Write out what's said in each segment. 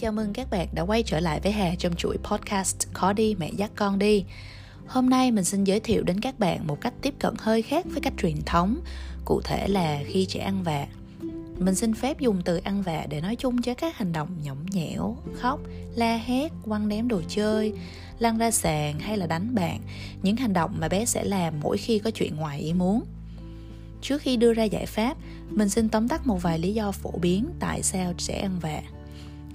Chào mừng các bạn đã quay trở lại với Hà trong chuỗi podcast Khó đi mẹ dắt con đi. Hôm nay mình xin giới thiệu đến các bạn một cách tiếp cận hơi khác với cách truyền thống, cụ thể là khi trẻ ăn vạ. Mình xin phép dùng từ ăn vạ để nói chung cho các hành động nhõng nhẽo, khóc, la hét, quăng ném đồ chơi, lăn ra sàn hay là đánh bạn, những hành động mà bé sẽ làm mỗi khi có chuyện ngoài ý muốn. Trước khi đưa ra giải pháp, mình xin tóm tắt một vài lý do phổ biến tại sao trẻ ăn vạ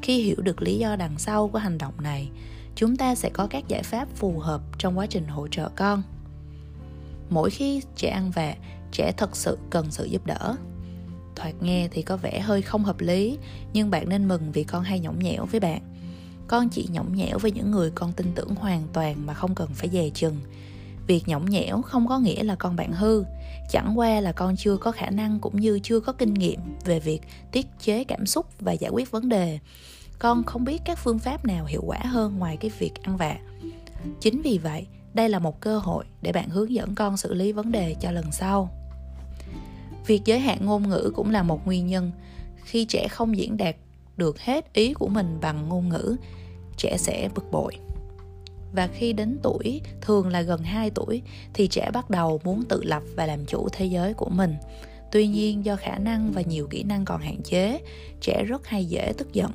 khi hiểu được lý do đằng sau của hành động này, chúng ta sẽ có các giải pháp phù hợp trong quá trình hỗ trợ con. Mỗi khi trẻ ăn vạ, trẻ thật sự cần sự giúp đỡ. Thoạt nghe thì có vẻ hơi không hợp lý, nhưng bạn nên mừng vì con hay nhõng nhẽo với bạn. Con chỉ nhõng nhẽo với những người con tin tưởng hoàn toàn mà không cần phải dè chừng. Việc nhõng nhẽo không có nghĩa là con bạn hư, chẳng qua là con chưa có khả năng cũng như chưa có kinh nghiệm về việc tiết chế cảm xúc và giải quyết vấn đề con không biết các phương pháp nào hiệu quả hơn ngoài cái việc ăn vạ chính vì vậy đây là một cơ hội để bạn hướng dẫn con xử lý vấn đề cho lần sau việc giới hạn ngôn ngữ cũng là một nguyên nhân khi trẻ không diễn đạt được hết ý của mình bằng ngôn ngữ trẻ sẽ bực bội và khi đến tuổi thường là gần 2 tuổi thì trẻ bắt đầu muốn tự lập và làm chủ thế giới của mình. Tuy nhiên do khả năng và nhiều kỹ năng còn hạn chế, trẻ rất hay dễ tức giận.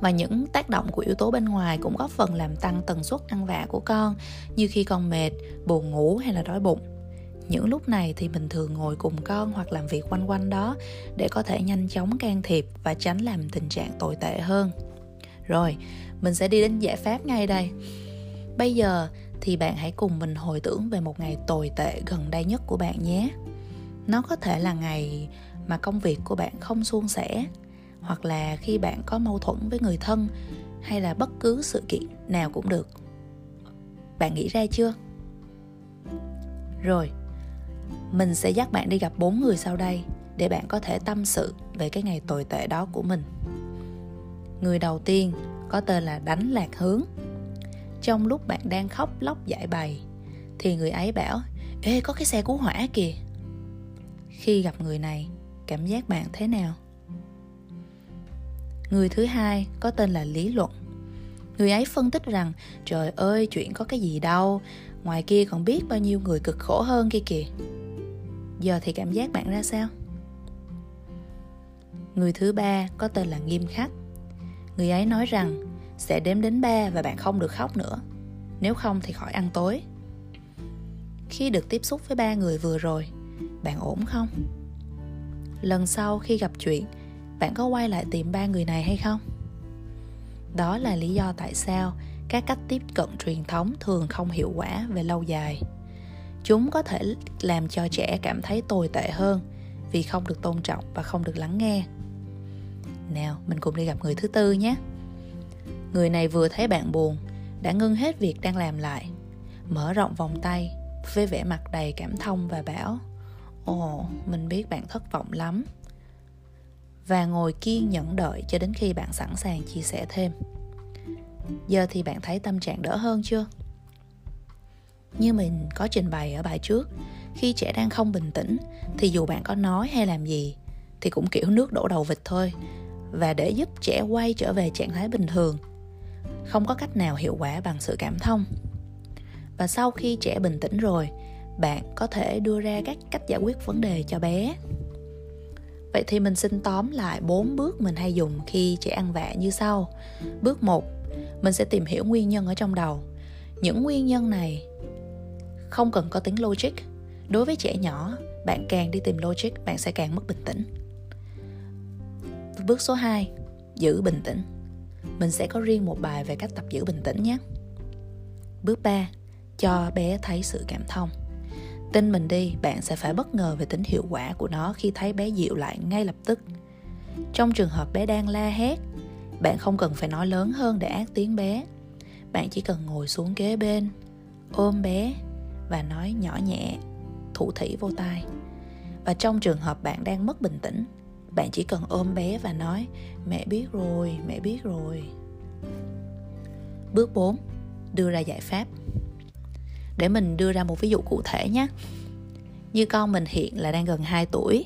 Và những tác động của yếu tố bên ngoài cũng góp phần làm tăng tần suất ăn vạ của con, như khi con mệt, buồn ngủ hay là đói bụng. Những lúc này thì mình thường ngồi cùng con hoặc làm việc quanh quanh đó để có thể nhanh chóng can thiệp và tránh làm tình trạng tồi tệ hơn. Rồi, mình sẽ đi đến giải pháp ngay đây bây giờ thì bạn hãy cùng mình hồi tưởng về một ngày tồi tệ gần đây nhất của bạn nhé nó có thể là ngày mà công việc của bạn không suôn sẻ hoặc là khi bạn có mâu thuẫn với người thân, hay là bất cứ sự kiện nào cũng được. Bạn nghĩ ra chưa? Rồi, mình sẽ dắt bạn đi gặp bốn người sau đây để bạn có thể tâm sự về cái ngày tồi tệ đó của mình. Người đầu tiên có tên là đánh lạc hướng. Trong lúc bạn đang khóc lóc giải bày, thì người ấy bảo, ê, có cái xe cứu hỏa kìa. Khi gặp người này, cảm giác bạn thế nào? Người thứ hai có tên là lý luận. Người ấy phân tích rằng, trời ơi, chuyện có cái gì đâu. Ngoài kia còn biết bao nhiêu người cực khổ hơn kia kìa. Giờ thì cảm giác bạn ra sao? Người thứ ba có tên là nghiêm khắc. Người ấy nói rằng, sẽ đếm đến ba và bạn không được khóc nữa. Nếu không thì khỏi ăn tối. Khi được tiếp xúc với ba người vừa rồi, bạn ổn không? Lần sau khi gặp chuyện bạn có quay lại tìm ba người này hay không? Đó là lý do tại sao các cách tiếp cận truyền thống thường không hiệu quả về lâu dài. Chúng có thể làm cho trẻ cảm thấy tồi tệ hơn vì không được tôn trọng và không được lắng nghe. Nào, mình cùng đi gặp người thứ tư nhé. Người này vừa thấy bạn buồn, đã ngưng hết việc đang làm lại, mở rộng vòng tay với vẻ mặt đầy cảm thông và bảo, ồ, mình biết bạn thất vọng lắm và ngồi kiên nhẫn đợi cho đến khi bạn sẵn sàng chia sẻ thêm. Giờ thì bạn thấy tâm trạng đỡ hơn chưa? Như mình có trình bày ở bài trước, khi trẻ đang không bình tĩnh thì dù bạn có nói hay làm gì thì cũng kiểu nước đổ đầu vịt thôi và để giúp trẻ quay trở về trạng thái bình thường. Không có cách nào hiệu quả bằng sự cảm thông. Và sau khi trẻ bình tĩnh rồi, bạn có thể đưa ra các cách giải quyết vấn đề cho bé vậy thì mình xin tóm lại bốn bước mình hay dùng khi trẻ ăn vạ như sau. Bước 1 mình sẽ tìm hiểu nguyên nhân ở trong đầu. Những nguyên nhân này không cần có tính logic. Đối với trẻ nhỏ, bạn càng đi tìm logic, bạn sẽ càng mất bình tĩnh. Bước số 2 giữ bình tĩnh. Mình sẽ có riêng một bài về cách tập giữ bình tĩnh nhé. Bước 3 cho bé thấy sự cảm thông tin mình đi, bạn sẽ phải bất ngờ về tính hiệu quả của nó khi thấy bé dịu lại ngay lập tức. Trong trường hợp bé đang la hét, bạn không cần phải nói lớn hơn để ác tiếng bé. Bạn chỉ cần ngồi xuống kế bên, ôm bé và nói nhỏ nhẹ, thủ thỉ vô tai. Và trong trường hợp bạn đang mất bình tĩnh, bạn chỉ cần ôm bé và nói, mẹ biết rồi, mẹ biết rồi. Bước 4 đưa ra giải pháp để mình đưa ra một ví dụ cụ thể nhé. Như con mình hiện là đang gần 2 tuổi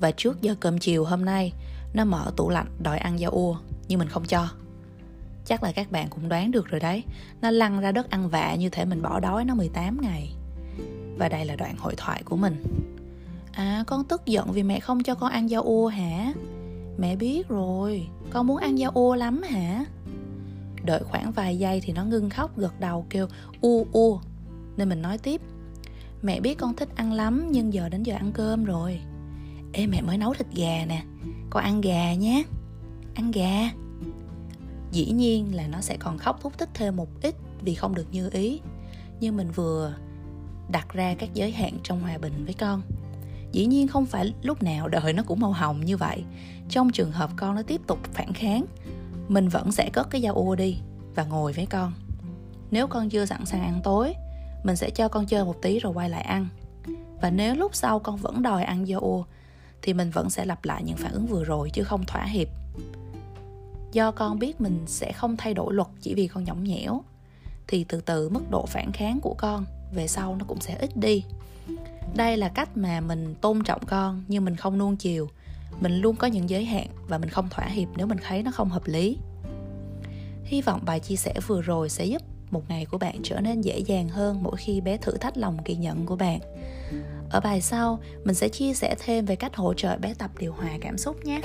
và trước giờ cơm chiều hôm nay, nó mở tủ lạnh đòi ăn da ua, nhưng mình không cho. Chắc là các bạn cũng đoán được rồi đấy, nó lăn ra đất ăn vạ như thể mình bỏ đói nó 18 ngày. Và đây là đoạn hội thoại của mình. À con tức giận vì mẹ không cho con ăn da ua hả? Mẹ biết rồi, con muốn ăn da ua lắm hả? Đợi khoảng vài giây thì nó ngưng khóc, gật đầu kêu, u u nên mình nói tiếp. Mẹ biết con thích ăn lắm, nhưng giờ đến giờ ăn cơm rồi. Ê, mẹ mới nấu thịt gà nè. Con ăn gà nhé. Ăn gà. Dĩ nhiên là nó sẽ còn khóc thúc thích thêm một ít vì không được như ý. Nhưng mình vừa đặt ra các giới hạn trong hòa bình với con. Dĩ nhiên không phải lúc nào đời nó cũng màu hồng như vậy. Trong trường hợp con nó tiếp tục phản kháng, mình vẫn sẽ cất cái dao ô đi và ngồi với con. Nếu con chưa sẵn sàng ăn tối mình sẽ cho con chơi một tí rồi quay lại ăn. Và nếu lúc sau con vẫn đòi ăn dao thì mình vẫn sẽ lặp lại những phản ứng vừa rồi chứ không thỏa hiệp. Do con biết mình sẽ không thay đổi luật chỉ vì con nhõng nhẽo, thì từ từ mức độ phản kháng của con về sau nó cũng sẽ ít đi. Đây là cách mà mình tôn trọng con nhưng mình không nuông chiều. Mình luôn có những giới hạn và mình không thỏa hiệp nếu mình thấy nó không hợp lý. Hy vọng bài chia sẻ vừa rồi sẽ giúp một ngày của bạn trở nên dễ dàng hơn mỗi khi bé thử thách lòng kỳ nhận của bạn. Ở bài sau, mình sẽ chia sẻ thêm về cách hỗ trợ bé tập điều hòa cảm xúc nhé.